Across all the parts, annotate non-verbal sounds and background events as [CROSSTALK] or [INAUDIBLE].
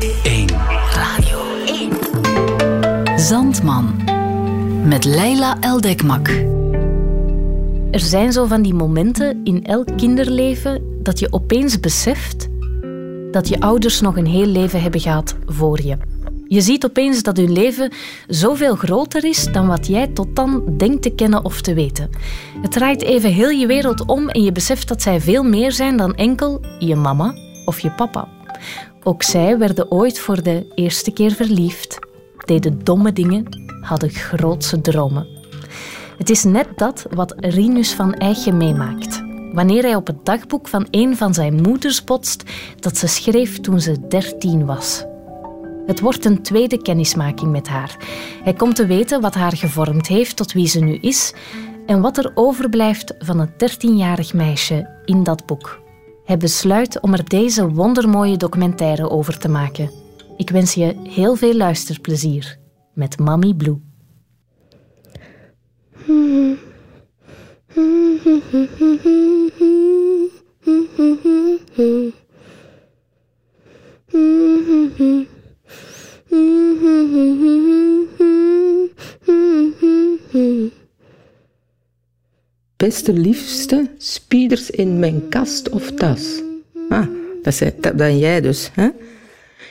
1. Radio 1. Zandman. Met Leila Eldekmak. Er zijn zo van die momenten in elk kinderleven dat je opeens beseft dat je ouders nog een heel leven hebben gehad voor je. Je ziet opeens dat hun leven zoveel groter is dan wat jij tot dan denkt te kennen of te weten. Het draait even heel je wereld om en je beseft dat zij veel meer zijn dan enkel je mama of je papa. Ook zij werden ooit voor de eerste keer verliefd, deden domme dingen, hadden grootse dromen. Het is net dat wat Rinus van Eichen meemaakt. Wanneer hij op het dagboek van een van zijn moeders botst dat ze schreef toen ze dertien was. Het wordt een tweede kennismaking met haar. Hij komt te weten wat haar gevormd heeft tot wie ze nu is en wat er overblijft van het dertienjarig meisje in dat boek. Hij besluit om er deze wondermooie documentaire over te maken. Ik wens je heel veel luisterplezier met Mami Blue. [LAUGHS] Beste liefste, spieders in mijn kast of tas. Ah, dat, is, dat ben jij dus. Hè?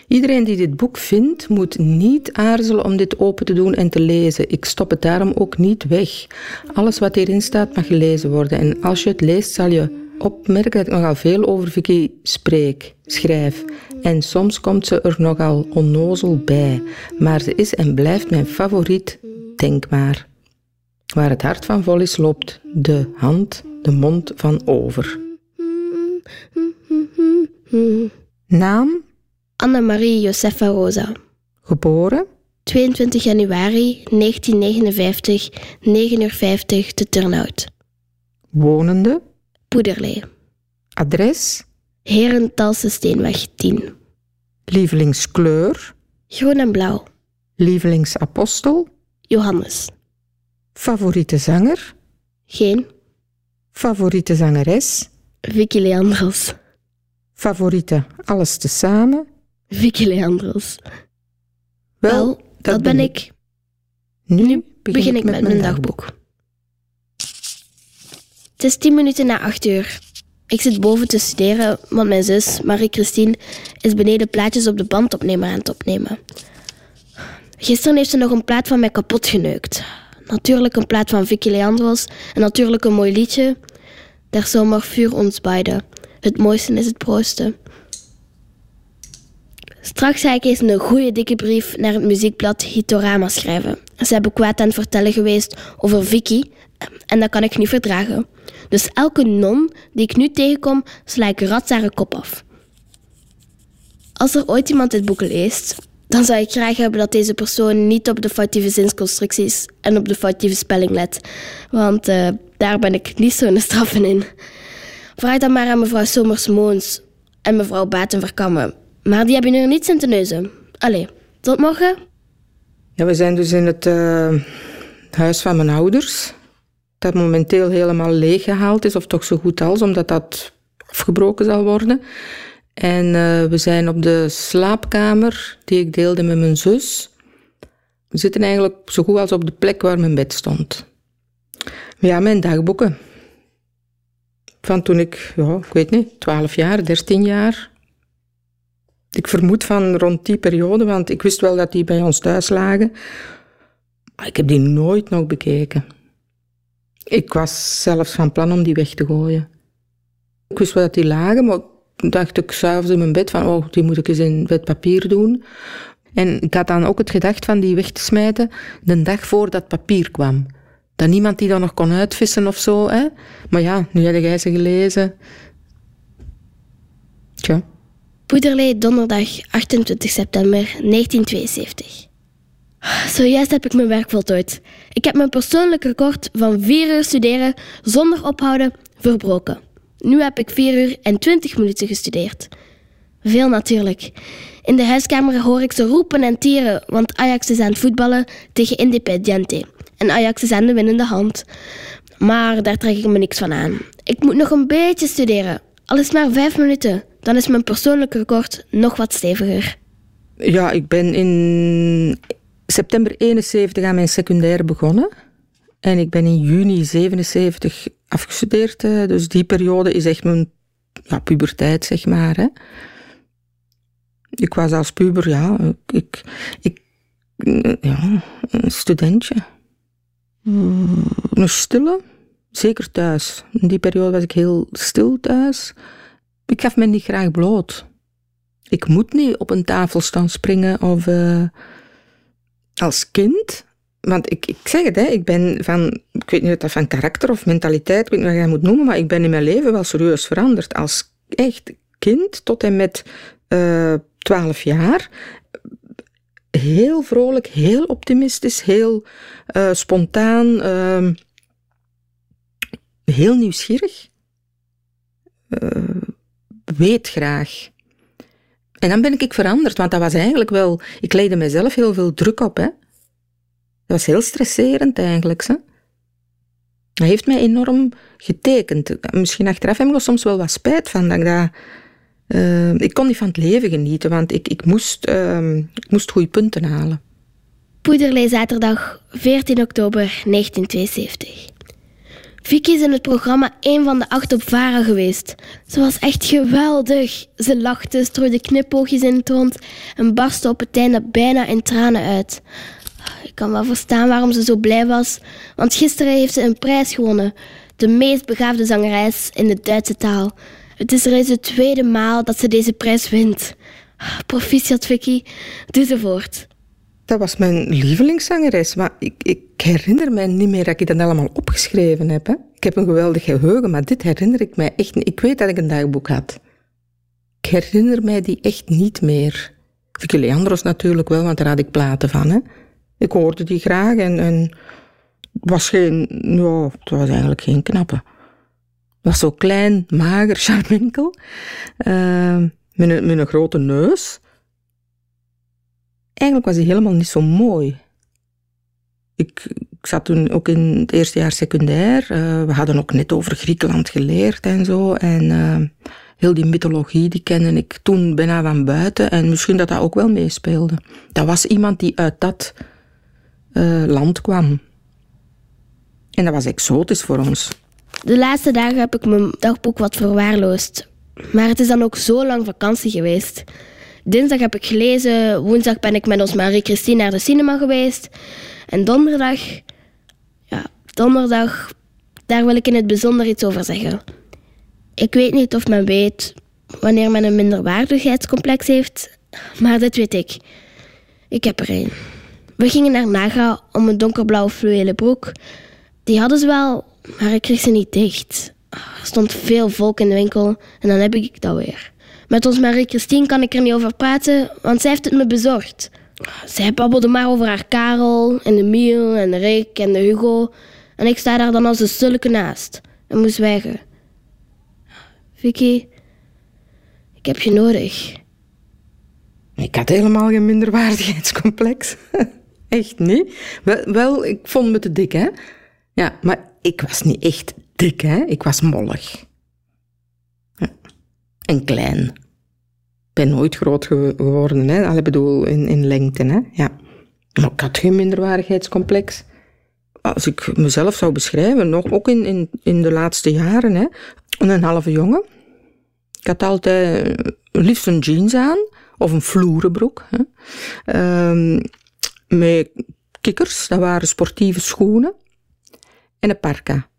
Iedereen die dit boek vindt, moet niet aarzelen om dit open te doen en te lezen. Ik stop het daarom ook niet weg. Alles wat hierin staat mag gelezen worden. En als je het leest, zal je opmerken dat ik nogal veel over Vicky spreek, schrijf. En soms komt ze er nogal onnozel bij. Maar ze is en blijft mijn favoriet, denk maar. Waar het hart van vol is, loopt de hand de mond van over. Naam? Annemarie Josefa Rosa. Geboren? 22 januari 1959, 9 uur 50 te Turnhout. Wonende? Poederlee. Adres? Herentalse Steenweg 10. Lievelingskleur? Groen en blauw. Lievelingsapostel? Johannes. Favoriete zanger? Geen. Favoriete zangeres? Vicky Leandros. Favoriete alles tezamen? Vicky Leandros. Wel, Wel, dat, ben ik. Nu Begin ik met mijn dagboek. Het is tien minuten na acht uur. Ik zit boven te studeren, want mijn zus, Marie-Christine, is beneden plaatjes op de bandopnemer aan het opnemen. Gisteren heeft ze nog een plaat van mij kapot geneukt. Natuurlijk een plaat van Vicky Leandros en natuurlijk een mooi liedje. Der zomer vuur ons beiden. Het mooiste is het proosten. Straks ga ik eens een goede dikke brief naar het muziekblad Hitorama schrijven. Ze hebben kwaad aan het vertellen geweest over Vicky en dat kan ik niet verdragen. Dus elke non die ik nu tegenkom, sla ik rats haar kop af. Als er ooit iemand dit boek leest, dan zou ik graag hebben dat deze persoon niet op de foutieve zinsconstructies en op de foutieve spelling let. Want eh, daar ben ik niet zo'n straffen in. Vraag dan maar aan mevrouw Somers-Moons en mevrouw Baten-Verkammen. Maar die hebben er niets in te neuzen. Allee, tot morgen. Ja, we zijn dus in het eh, huis van mijn ouders. Dat momenteel helemaal leeggehaald is, of toch zo goed als, omdat dat afgebroken zal worden. En uh, we zijn op de slaapkamer die ik deelde met mijn zus. We zitten eigenlijk zo goed als op de plek waar mijn bed stond. Ja, mijn dagboeken. Van toen ik, ja, ik weet niet, 12 jaar, 13 jaar. Ik vermoed van rond die periode, want ik wist wel dat die bij ons thuis lagen. Maar ik heb die nooit nog bekeken. Ik was zelfs van plan om die weg te gooien. Ik wist wel dat die lagen, maar dacht ik s'avonds in mijn bed van, oh, die moet ik eens in wit papier doen. En ik had dan ook het gedacht van die weg te smijten de dag voordat papier kwam. Dat niemand die dan nog kon uitvissen of zo. Hè? Maar ja, nu had jij ze gelezen. Tja. Poederlee, donderdag 28 september 1972. Zojuist heb ik mijn werk voltooid. Ik heb mijn persoonlijk record van 4 uur studeren zonder ophouden verbroken. Nu heb ik 4 uur en 20 minuten gestudeerd. Veel natuurlijk. In de huiskamer hoor ik ze roepen en tieren, want Ajax is aan het voetballen tegen Independiente. En Ajax is aan de winnende hand. Maar daar trek ik me niks van aan. Ik moet nog een beetje studeren. Al is maar vijf minuten, dan is mijn persoonlijk record nog wat steviger. Ja, ik ben in september 71 aan mijn secundair begonnen. En ik ben in juni 77 afgestudeerd. Dus die periode is echt mijn ja, puberteit, zeg maar. Hè. Ik was als puber, ja, ik, ik, ja, een studentje. Een stille, zeker thuis. In die periode was ik heel stil thuis. Ik gaf me niet graag bloot. Ik moet niet op een tafel staan springen of uh, als kind. Want ik, ik zeg het, hè, ik ben van, ik weet niet of dat van karakter of mentaliteit, ik weet niet wat je moet noemen, maar ik ben in mijn leven wel serieus veranderd. Als echt kind tot en met uh, 12 jaar. Heel vrolijk, heel optimistisch, heel uh, spontaan, uh, heel nieuwsgierig. Uh, weet graag. En dan ben ik veranderd, want dat was eigenlijk wel... Ik legde mezelf heel veel druk op, hè. Dat was heel stresserend eigenlijk, hè. Dat heeft mij enorm getekend. Misschien achteraf heb ik er soms wel wat spijt van dat ik uh, ik kon niet van het leven genieten, want ik, ik, moest, uh, ik moest goede punten halen. Poederlee zaterdag 14 oktober 1972. Vicky is in het programma een van de acht op Vara geweest. Ze was echt geweldig. Ze lachte, strooide knipoogjes in het rond en barstte op het einde bijna in tranen uit. Ik kan wel verstaan waarom ze zo blij was, want gisteren heeft ze een prijs gewonnen. De meest begaafde zangeres in de Duitse taal. Het is reeds de tweede maal dat ze deze prijs wint. Proficiat, Vicky. Doe ze voort. Dat was mijn lievelingszangeres, maar ik, ik herinner mij niet meer dat ik dat allemaal opgeschreven heb. Hè. Ik heb een geweldig geheugen, maar dit herinner ik mij echt niet. Ik weet dat ik een dagboek had. Ik herinner mij die echt niet meer. Vicky Leandros natuurlijk wel, want daar had ik platen van. Hè. Ik hoorde die graag en, en het was geen, ja, het was eigenlijk geen knappe was zo klein, mager, [LAUGHS] charminkel. Uh, met, een, grote neus. Eigenlijk was hij helemaal niet zo mooi. Ik, ik zat toen ook in het eerste jaar secundair. Uh, we hadden ook net over Griekenland geleerd en zo. En uh, heel die mythologie, die kende ik toen bijna van buiten. En misschien dat dat ook wel meespeelde. Dat was iemand die uit dat uh, land kwam. En dat was exotisch voor ons. De laatste dagen heb ik mijn dagboek wat verwaarloosd. Maar het is dan ook zo lang vakantie geweest. Dinsdag heb ik gelezen, woensdag ben ik met ons Marie-Christine naar de cinema geweest. En donderdag, ja, donderdag, daar wil ik in het bijzonder iets over zeggen. Ik weet niet of men weet wanneer men een minderwaardigheidscomplex heeft, maar dit weet ik. Ik heb er een. We gingen naar Naga om een donkerblauwe fluwelen broek. Die hadden ze wel, maar ik kreeg ze niet dicht. Er stond veel volk in de winkel en dan heb ik dat weer. Met ons Marie-Christine kan ik er niet over praten, want zij heeft het me bezorgd. Zij babbelde maar over haar Karel en de Miel en de Rick en de Hugo. En ik sta daar dan als een sulke naast en moest zwijgen. Vicky, ik heb je nodig. Ik had helemaal geen minderwaardigheidscomplex. [LAUGHS] Echt niet. Wel, wel, ik vond me te dik, hè. Ja, maar ik was niet echt dik, hè. Ik was mollig. En klein. Ik ben nooit groot geworden, hè. Ik bedoel, in, in lengte, hè. Ja. Maar ik had geen minderwaardigheidscomplex. Als ik mezelf zou beschrijven, nog, ook in, in, in de laatste jaren, hè. Een halve jongen. Ik had altijd liefst een jeans aan, of een vloerenbroek. Hè. Um, met kikkers, dat waren sportieve schoenen en een parka.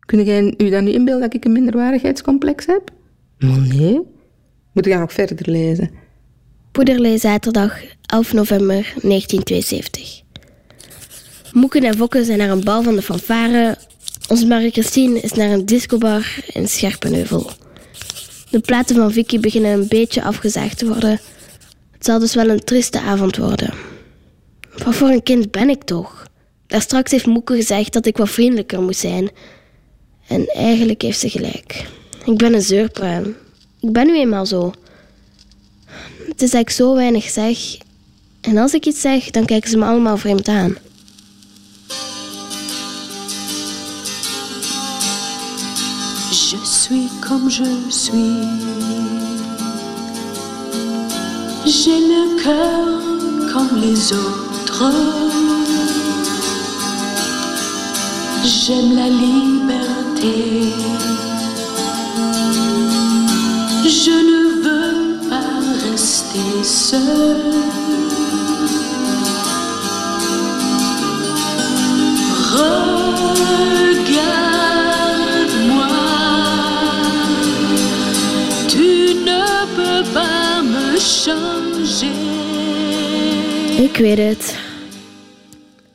Kun jij u dan niet inbeelden dat ik een minderwaardigheidscomplex heb? Nee. Moet ik nog verder lezen. Poederlee zaterdag 11 november 1972. Moeken en Fokken zijn naar een bal van de fanfare. Onze Marie-Christine is naar een discobar in Scherpenheuvel. De platen van Vicky beginnen een beetje afgezaagd te worden. Het zal dus wel een trieste avond worden. Wat voor een kind ben ik toch? Daar straks heeft Moeke gezegd dat ik wat vriendelijker moest zijn. En eigenlijk heeft ze gelijk. Ik ben een zeurpruim. Ik ben nu eenmaal zo. Het is dat ik zo weinig zeg. En als ik iets zeg, dan kijken ze me allemaal vreemd aan. Je suis comme je suis. J'ai le cœur comme les autres. J'aime la liberté. Je ne veux pas rester seul. Regarde-moi, tu ne peux pas me changer.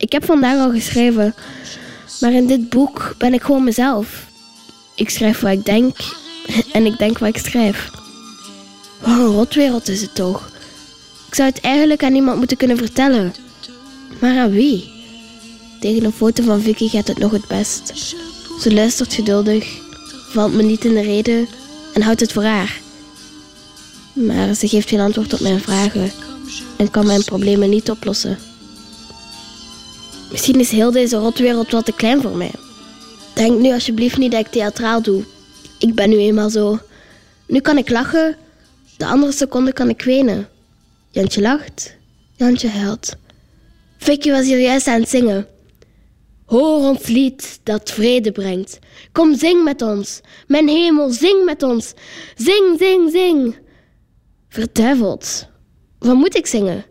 Ik heb vandaag al geschreven, maar in dit boek ben ik gewoon mezelf. Ik schrijf wat ik denk en ik denk wat ik schrijf. Wat een rotwereld is het toch? Ik zou het eigenlijk aan iemand moeten kunnen vertellen. Maar aan wie? Tegen een foto van Vicky gaat het nog het best. Ze luistert geduldig, valt me niet in de reden en houdt het voor haar. Maar ze geeft geen antwoord op mijn vragen en kan mijn problemen niet oplossen. Misschien is heel deze rotwereld wat te klein voor mij. Denk nu alsjeblieft niet dat ik theatraal doe. Ik ben nu eenmaal zo. Nu kan ik lachen, de andere seconde kan ik wenen. Jantje lacht, Jantje huilt. Vicky was hier juist aan het zingen. Hoor ons lied dat vrede brengt. Kom, zing met ons. Mijn hemel, zing met ons. Zing, zing, zing. Verduiveld. Wat moet ik zingen?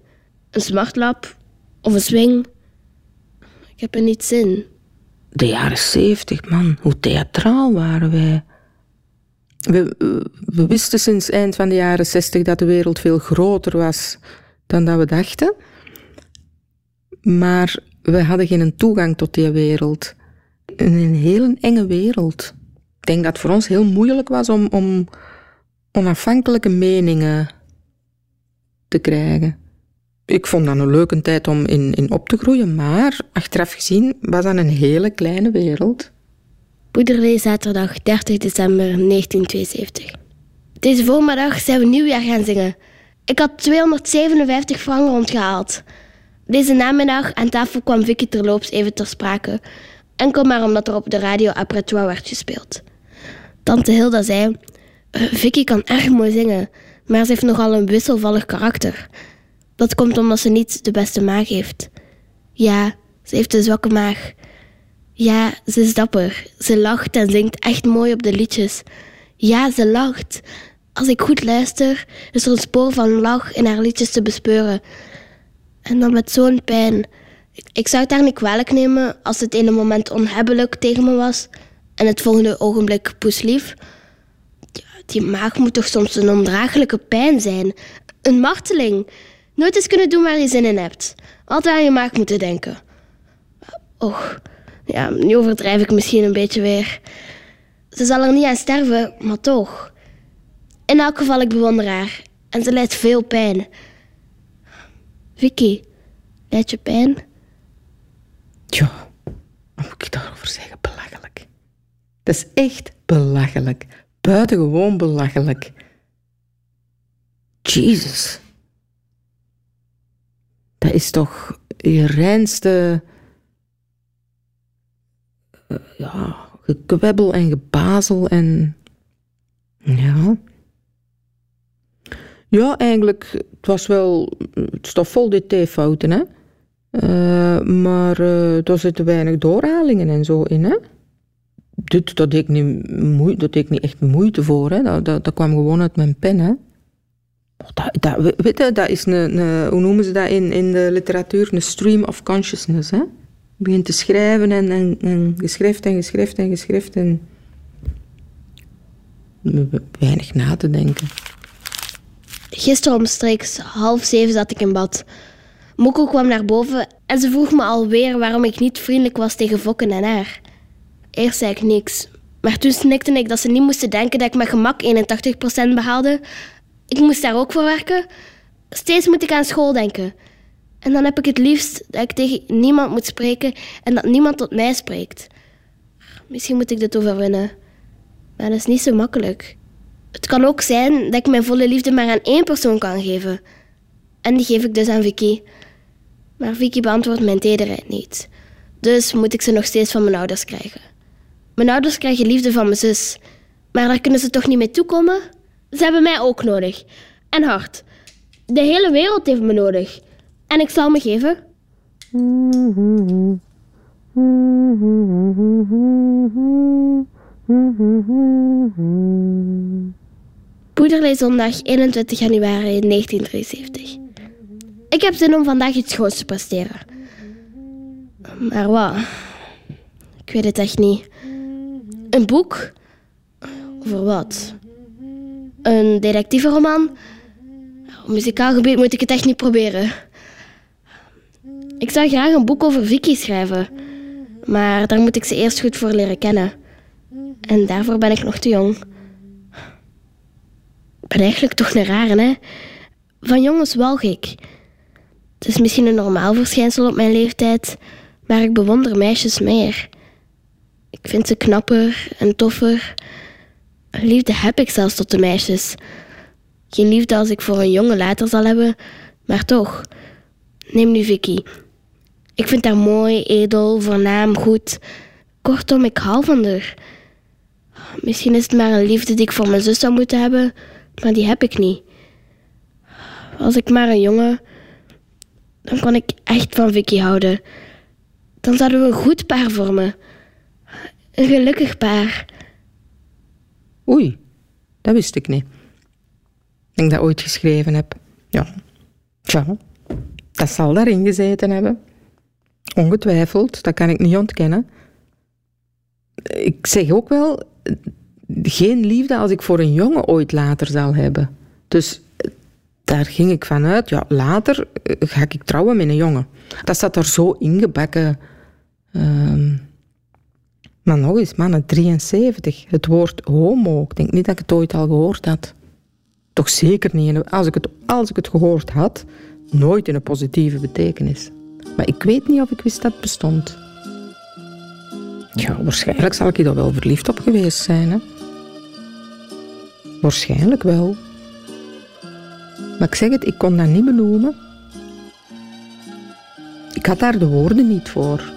Een smartlap? Of een swing? Ik heb er niet zin. De jaren zeventig, man. Hoe theatraal waren wij. We, we wisten sinds eind van de jaren zestig dat de wereld veel groter was dan dat we dachten. Maar we hadden geen toegang tot die wereld. Een heel enge wereld. Ik denk dat het voor ons heel moeilijk was om, om onafhankelijke meningen te krijgen. Ik vond dat een leuke tijd om in, in op te groeien, maar achteraf gezien was dat een hele kleine wereld. Poederlee, zaterdag 30 december 1972. Deze voormiddag zijn we nieuwjaar gaan zingen. Ik had 257 frank rondgehaald. Deze namiddag aan tafel kwam Vicky terloops even ter sprake. Enkel maar omdat er op de radio après toi werd gespeeld. Tante Hilda zei... "Eh, Vicky kan erg mooi zingen, maar ze heeft nogal een wisselvallig karakter. Dat komt omdat ze niet de beste maag heeft. Ja, ze heeft een zwakke maag. Ja, ze is dapper. Ze lacht en zingt echt mooi op de liedjes. Ja, ze lacht. Als ik goed luister, is er een spoor van lach in haar liedjes te bespeuren. En dan met zo'n pijn. Ik, zou het haar niet kwalijk nemen als het ene moment onhebbelijk tegen me was en het volgende ogenblik poeslief. Die maag moet toch soms een ondraaglijke pijn zijn. Een marteling. Nooit eens kunnen doen waar je zin in hebt. Altijd aan je maag moeten denken. Och, ja, nu overdrijf ik misschien een beetje weer. Ze zal er niet aan sterven, maar toch. In elk geval, ik bewonder haar. En ze lijdt veel pijn. Vicky, lijdt je pijn? Ja, wat moet ik daarover zeggen? Belachelijk. Dat is echt belachelijk. Buitengewoon belachelijk. Jezus. Dat is toch je reinste... eh, ja, gekwebbel en gebazel en... Ja... Ja, eigenlijk, het was wel... Het staat vol dt-fouten, hè. Eh, maar eh daar zitten weinig doorhalingen en zo in, hè. Dit, dat deed ik niet, moe, dat ik niet echt moeite voor, hè. Dat, dat, dat kwam gewoon uit mijn pen, hè. Dat, je, dat is een, een, hoe noemen ze dat in, in de literatuur? Een stream of consciousness, hè. Je begint te schrijven en, en, en geschrift en geschrift en geschrift en... Weinig na te denken. Gisteren omstreeks half zeven zat ik in bad. Mokko kwam naar boven en ze vroeg me alweer waarom ik niet vriendelijk was tegen Fokken en haar. Eerst zei ik niks, maar toen snikte ik dat ze niet moesten denken dat ik met gemak 81% behaalde. Ik moest daar ook voor werken. Steeds moet ik aan school denken. En dan heb ik het liefst dat ik tegen niemand moet spreken en dat niemand tot mij spreekt. Misschien moet ik dit overwinnen. Maar dat is niet zo makkelijk. Het kan ook zijn dat ik mijn volle liefde maar aan één persoon kan geven. En die geef ik dus aan Vicky. Maar Vicky beantwoordt mijn tederheid niet. Dus moet ik ze nog steeds van mijn ouders krijgen. Mijn ouders krijgen liefde van mijn zus. Maar daar kunnen ze toch niet mee toekomen? Ze hebben mij ook nodig. En hart. De hele wereld heeft me nodig. En ik zal me geven. Poederlee zondag 21 januari 1973. Ik heb zin om vandaag iets groots te presteren. Maar wat? Ik weet het echt niet. Een boek? Over wat? Een detectiveroman? Op muzikaal gebied moet ik het echt niet proberen. Ik zou graag een boek over Vicky schrijven. Maar daar moet ik ze eerst goed voor leren kennen. En daarvoor ben ik nog te jong. Ik ben eigenlijk toch een rare, hè? Van jongens walg ik. Het is misschien een normaal verschijnsel op mijn leeftijd, maar ik bewonder meisjes meer. Ik vind ze knapper en toffer. Liefde heb ik zelfs tot de meisjes. Geen liefde als ik voor een jongen later zal hebben, maar toch. Neem nu Vicky. Ik vind haar mooi, edel, voornaam, goed. Kortom, ik hou van haar. Misschien is het maar een liefde die ik voor mijn zus zou moeten hebben, maar die heb ik niet. Als ik maar een jongen, dan kon ik echt van Vicky houden. Dan zouden we een goed paar vormen. Een gelukkig paar. Oei, dat wist ik niet. Ik denk dat ik ooit geschreven heb. Ja. Tja, dat zal daarin gezeten hebben. Ongetwijfeld, dat kan ik niet ontkennen. Ik zeg ook wel, geen liefde als ik voor een jongen ooit later zal hebben. Dus daar ging ik vanuit, ja, later eh, ga ik trouwen met een jongen. Dat zat er zo ingebakken. Ehm, maar nog eens, mannen, 73. Het woord homo, ik denk niet dat ik het ooit al gehoord had. Toch zeker niet. Als ik het, als ik het gehoord had, nooit in een positieve betekenis. Maar ik weet niet of ik wist dat het bestond. Ja, waarschijnlijk zal ik er wel verliefd op geweest zijn. Hè? Waarschijnlijk wel. Maar ik zeg het, ik kon dat niet benoemen. Ik had daar de woorden niet voor.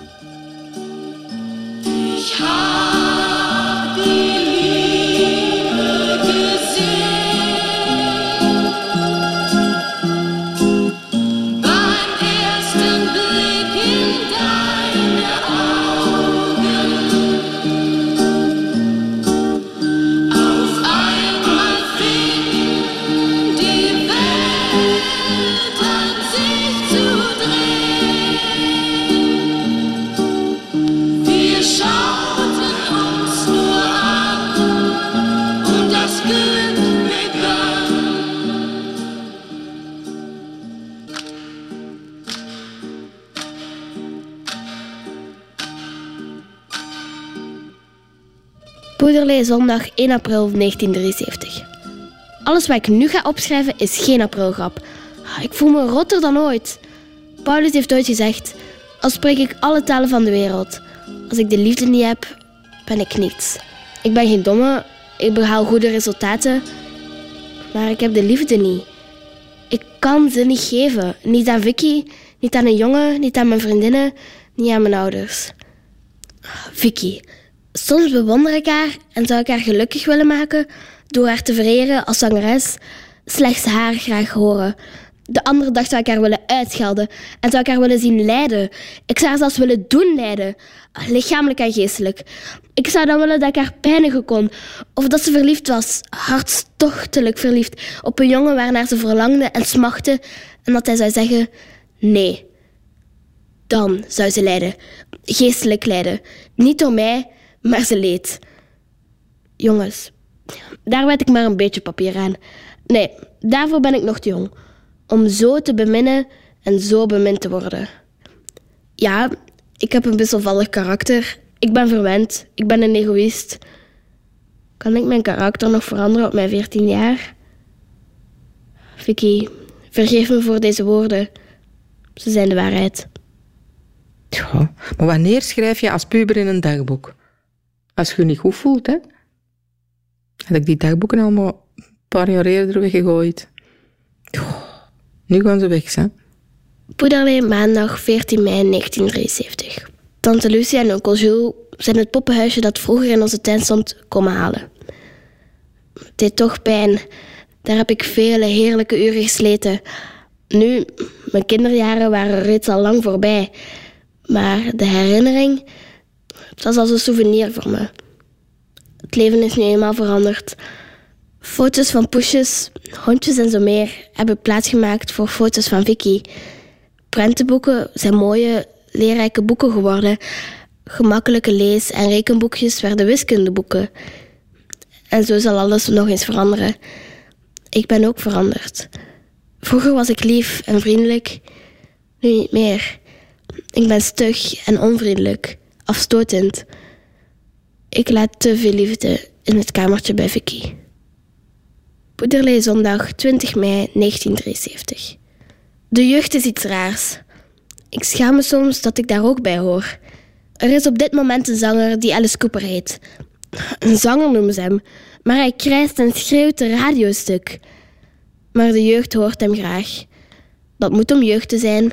Zondag 1 april 1973. Alles wat ik nu ga opschrijven is geen aprilgrap. Ah, Ik voel me rotter dan ooit. Paulus heeft ooit gezegd: Al spreek ik alle talen van de wereld. Als ik de liefde niet heb, ben ik niets. Ik ben geen domme, ik behaal goede resultaten, maar ik heb de liefde niet. Ik kan ze niet geven. Niet aan Vicky, niet aan een jongen, niet aan mijn vriendinnen, niet aan mijn ouders. Vicky. Soms bewonder ik haar en zou ik haar gelukkig willen maken door haar te vereren als zangeres. Slechts haar graag horen. De andere dag zou ik haar willen uitschelden en zou ik haar willen zien lijden. Ik zou haar zelfs willen doen lijden, lichamelijk en geestelijk. Ik zou dan willen dat ik haar pijnigen kon, of dat ze verliefd was, hartstochtelijk verliefd, op een jongen waarnaar ze verlangde en smachtte, en dat hij zou zeggen: nee. Dan zou ze lijden. Geestelijk lijden. Niet door mij, maar ze leed. Jongens, daar weet ik maar een beetje papier aan. Nee, daarvoor ben ik nog te jong. Om zo te beminnen en zo bemind te worden. Ja, ik heb een wisselvallig karakter. Ik ben verwend. Ik ben een egoïst. Kan ik mijn karakter nog veranderen op mijn 14 jaar? Vicky, vergeef me voor deze woorden. Ze zijn de waarheid. Ja, maar wanneer schrijf je als puber in een dagboek? Als je je niet goed voelt, hè? Had ik die dagboeken allemaal een paar jaar eerder weggegooid. Nu gaan ze weg, hè? Poederlee, maandag 14 mei 1973. Tante Lucie en onkel Jules zijn het poppenhuisje dat vroeger in onze tuin stond komen halen. Het deed toch pijn. Daar heb ik vele heerlijke uren gesleten. Nu, mijn kinderjaren waren reeds al lang voorbij. Maar de herinnering, het was als een souvenir voor me. Het leven is nu eenmaal veranderd. Foto's van poesjes, hondjes en zo meer hebben plaatsgemaakt voor foto's van Vicky. Prentenboeken zijn mooie, leerrijke boeken geworden. Gemakkelijke lees- en rekenboekjes werden wiskundeboeken. En zo zal alles nog eens veranderen. Ik ben ook veranderd. Vroeger was ik lief en vriendelijk, nu niet meer. Ik ben stug en onvriendelijk, afstotend. Ik laat te veel liefde in het kamertje bij Vicky. Poederlee zondag 20 mei 1973. De jeugd is iets raars. Ik schaam me soms dat ik daar ook bij hoor. Er is op dit moment een zanger die Alice Cooper heet. Een zanger noemen ze hem, maar hij krijst en schreeuwt de radiostuk. Maar de jeugd hoort hem graag. Dat moet om jeugd te zijn.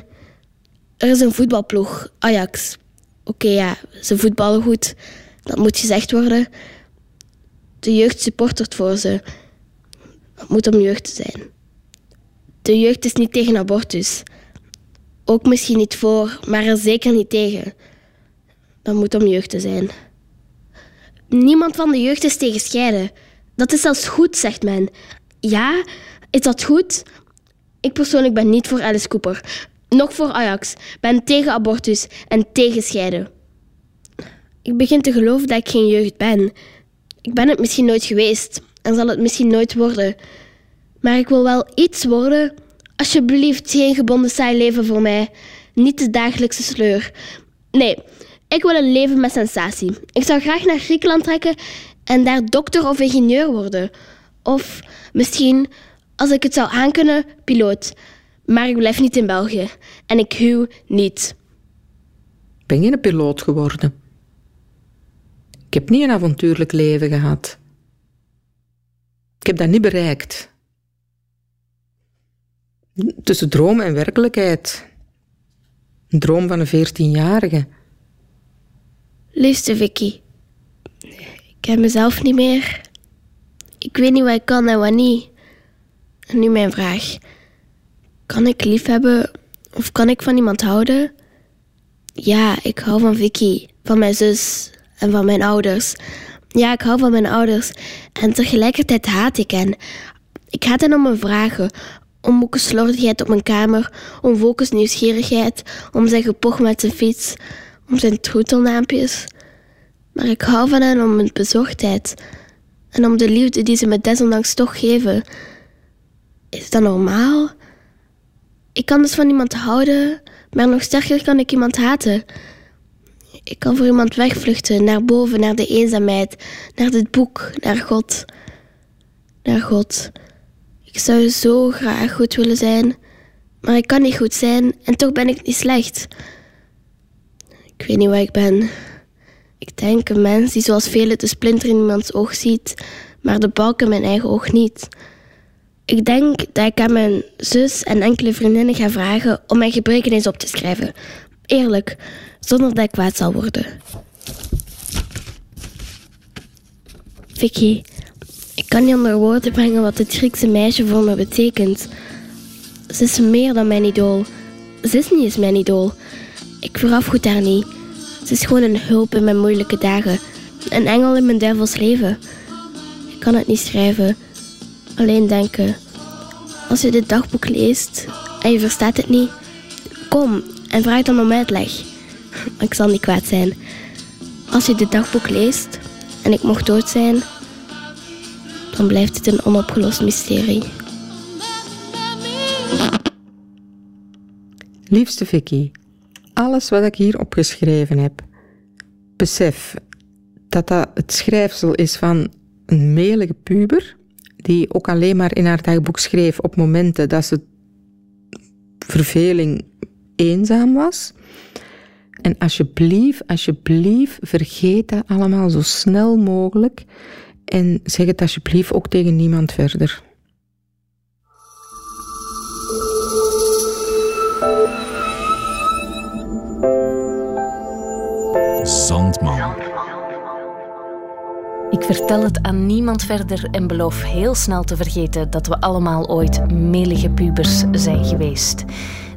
Er is een voetbalploeg, Ajax. Oké, ja, ze voetballen goed. Dat moet gezegd worden. De jeugd supportert voor ze. Dat moet om jeugd te zijn. De jeugd is niet tegen abortus. Ook misschien niet voor, maar er zeker niet tegen. Dat moet om jeugd te zijn. Niemand van de jeugd is tegen scheiden. Dat is zelfs goed, zegt men. Ja, is dat goed? Ik persoonlijk ben niet voor Alice Cooper. Nog voor Ajax. Ben tegen abortus en tegen scheiden. Ik begin te geloven dat ik geen jeugd ben. Ik ben het misschien nooit geweest en zal het misschien nooit worden. Maar ik wil wel iets worden. Alsjeblieft, geen gebonden saai leven voor mij. Niet de dagelijkse sleur. Nee, ik wil een leven met sensatie. Ik zou graag naar Griekenland trekken en daar dokter of ingenieur worden. Of misschien, als ik het zou aankunnen, piloot. Maar ik blijf niet in België. En ik huw niet. Ben je een piloot geworden? Ik heb niet een avontuurlijk leven gehad. Ik heb dat niet bereikt. Tussen droom en werkelijkheid. Een droom van een veertienjarige. Liefste Vicky, ik ken mezelf niet meer. Ik weet niet wat ik kan en wat niet. En nu mijn vraag. Kan ik lief hebben of kan ik van iemand houden? Ja, ik hou van Vicky, van mijn zus en van mijn ouders. Ja, ik hou van mijn ouders en tegelijkertijd haat ik hen. Ik haat hen om mijn vragen, om Moeke slordigheid op mijn kamer, om Volkes nieuwsgierigheid, om zijn gepoch met zijn fiets, om zijn troetelnaampjes. Maar ik hou van hen om hun bezorgdheid en om de liefde die ze me desondanks toch geven. Is dat normaal? Ik kan dus van iemand houden, maar nog sterker kan ik iemand haten. Ik kan voor iemand wegvluchten, naar boven, naar de eenzaamheid, naar dit boek, naar God. Naar God. Ik zou zo graag goed willen zijn, maar ik kan niet goed zijn en toch ben ik niet slecht. Ik weet niet waar ik ben. Ik denk een mens die zoals velen de splinter in iemands oog ziet, maar de balk in mijn eigen oog niet. Ik denk dat ik aan mijn zus en enkele vriendinnen ga vragen om mijn gebreken eens op te schrijven. Eerlijk, zonder dat ik kwaad zal worden. Vicky, ik kan niet onder woorden brengen wat het Griekse meisje voor me betekent. Ze is meer dan mijn idool. Ze is niet eens mijn idool. Ik verafgoed haar niet. Ze is gewoon een hulp in mijn moeilijke dagen. Een engel in mijn duivels leven. Ik kan het niet schrijven. Alleen denken. Als je dit dagboek leest en je verstaat het niet, kom en vraag dan om uitleg. [LAUGHS] Ik zal niet kwaad zijn. Als je dit dagboek leest en ik mocht dood zijn, dan blijft het een onopgelost mysterie. Liefste Vicky, alles wat ik hier opgeschreven heb, besef dat dat het schrijfsel is van een melige puber, die ook alleen maar in haar dagboek schreef op momenten dat ze verveling eenzaam was. En alsjeblieft, alsjeblieft, vergeet dat allemaal zo snel mogelijk en zeg het alsjeblieft ook tegen niemand verder. Ik vertel het aan niemand verder en beloof heel snel te vergeten dat we allemaal ooit melige pubers zijn geweest.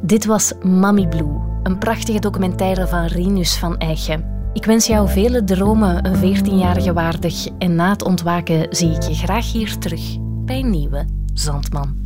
Dit was Mommy Blue, een prachtige documentaire van Rinus van Eichen. Ik wens jou vele dromen, een 14-jarige waardig. En na het ontwaken zie ik je graag hier terug bij nieuwe Zandman.